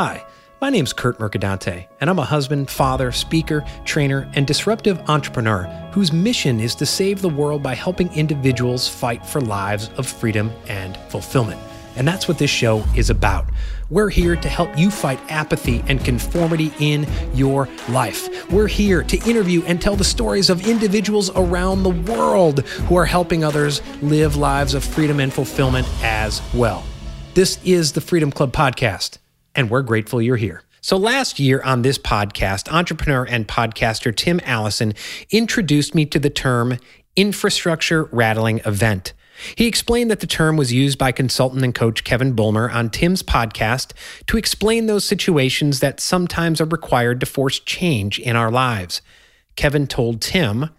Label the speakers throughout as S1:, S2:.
S1: Hi, my name's Curt Mercadante, and I'm a husband, father, speaker, trainer, and disruptive entrepreneur whose mission is to save the world by helping individuals fight for lives of freedom and fulfillment. And that's what this show is about. We're here to help you fight apathy and conformity in your life. We're here to interview and tell the stories of individuals around the world who are helping others live lives of freedom and fulfillment as well. This is the Freedom Club Podcast, and we're grateful you're here. So, last year on this podcast, entrepreneur and podcaster Tim Alison introduced me to the term infrastructure rattling event. He explained that the term was used by consultant and coach Kevin Bulmer on Tim's podcast to explain those situations that sometimes are required to force change in our lives. Kevin told Tim,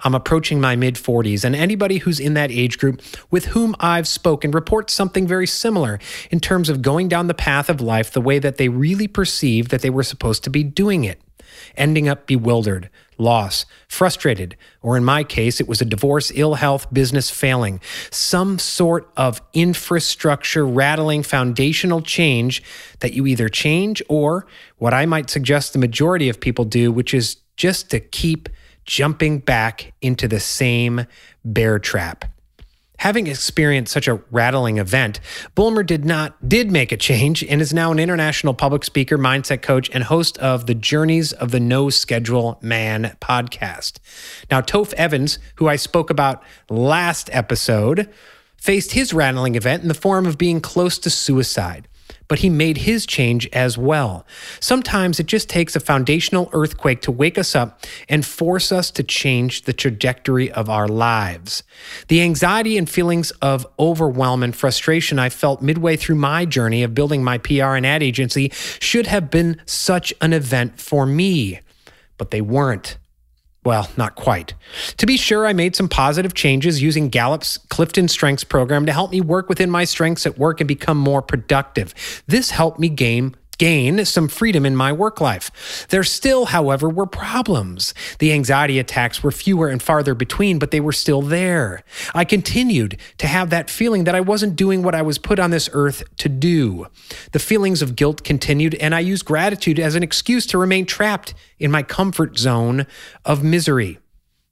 S1: I'm approaching my mid 40s, and anybody who's in that age group with whom I've spoken reports something very similar in terms of going down the path of life the way that they really perceived that they were supposed to be doing it, ending up bewildered, lost, frustrated, or in my case, it was a divorce, ill health, business failing, some sort of infrastructure rattling foundational change that you either change or what I might suggest the majority of people do, which is just to keep jumping back into the same bear trap. Having experienced such a rattling event, Bulmer did not did make a change and is now an international public speaker, mindset coach, and host of the Journeys of the No Schedule Man podcast. Now, Toph Evans, who I spoke about last episode, faced his rattling event in the form of being close to suicide but he made his change as well. Sometimes it just takes a foundational earthquake to wake us up and force us to change the trajectory of our lives. The anxiety and feelings of overwhelm and frustration I felt midway through my journey of building my PR and ad agency should have been such an event for me, but they weren't. Well, not quite. To be sure, I made some positive changes using Gallup's Clifton Strengths program to help me work within my strengths at work and become more productive. This helped me gain gain some freedom in my work life. There still, however, were problems. The anxiety attacks were fewer and farther between, but they were still there. I continued to have that feeling that I wasn't doing what I was put on this earth to do. The feelings of guilt continued, and I used gratitude as an excuse to remain trapped in my comfort zone of misery.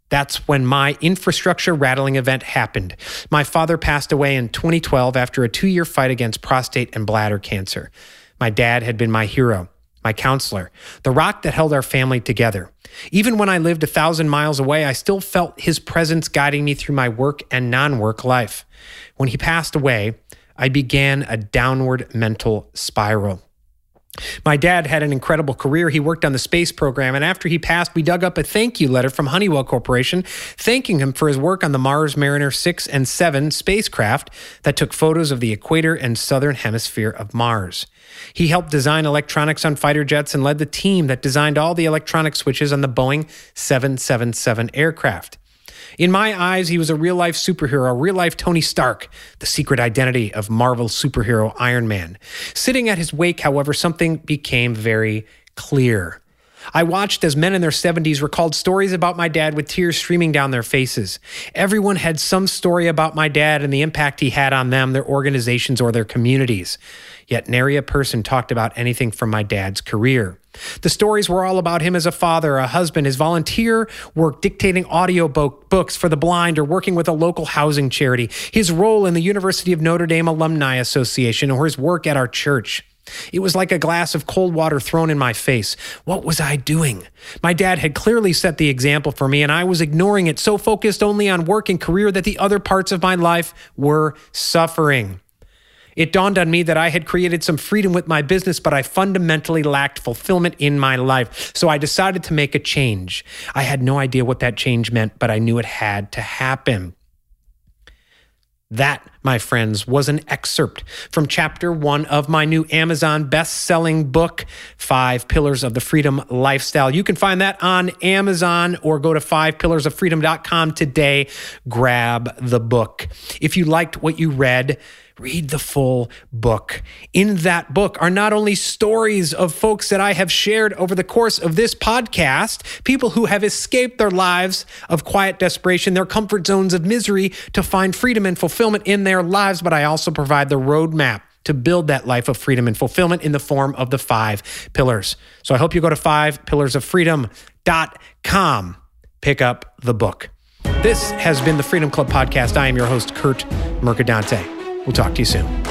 S1: That's when my infrastructure rattling event happened. My father passed away in 2012 after a two year fight against prostate and bladder cancer. My dad had been my hero, my counselor, the rock that held our family together. Even when I lived a thousand miles away, I still felt his presence guiding me through my work and non work life. When he passed away, I began a downward mental spiral. My dad had an incredible career. He worked on the space program, and after he passed, we dug up a thank you letter from Honeywell Corporation thanking him for his work on the Mars Mariner 6 and 7 spacecraft that took photos of the equator and southern hemisphere of Mars. He helped design electronics on fighter jets and led the team that designed all the electronic switches on the Boeing 777 aircraft. In my eyes, he was a real life superhero, a real life Tony Stark, the secret identity of Marvel superhero Iron Man. Sitting at his wake, however, something became very clear. I watched as men in their 70s recalled stories about my dad with tears streaming down their faces. Everyone had some story about my dad and the impact he had on them, their organizations, or their communities. Yet nary a person talked about anything from my dad's career. The stories were all about him as a father, a husband, his volunteer work dictating audio books for the blind or working with a local housing charity, his role in the University of Notre Dame Alumni Association, or his work at our church. It was like a glass of cold water thrown in my face. What was I doing? My dad had clearly set the example for me, and I was ignoring it, so focused only on work and career that the other parts of my life were suffering. It dawned on me that I had created some freedom with my business, but I fundamentally lacked fulfillment in my life. So I decided to make a change. I had no idea what that change meant, but I knew it had to happen. That, my friends, was an excerpt from chapter one of my new Amazon best selling book, Five Pillars of the Freedom Lifestyle. You can find that on Amazon or go to fivepillarsoffreedom.com today. Grab the book. If you liked what you read, read the full book. In that book are not only stories of folks that I have shared over the course of this podcast, people who have escaped their lives of quiet desperation, their comfort zones of misery to find freedom and fulfillment in their lives, but I also provide the roadmap to build that life of freedom and fulfillment in the form of the five pillars. So I hope you go to fivepillarsoffreedom.com, pick up the book. This has been the Freedom Club podcast. I am your host, Curt Mercadante. We'll talk to you soon.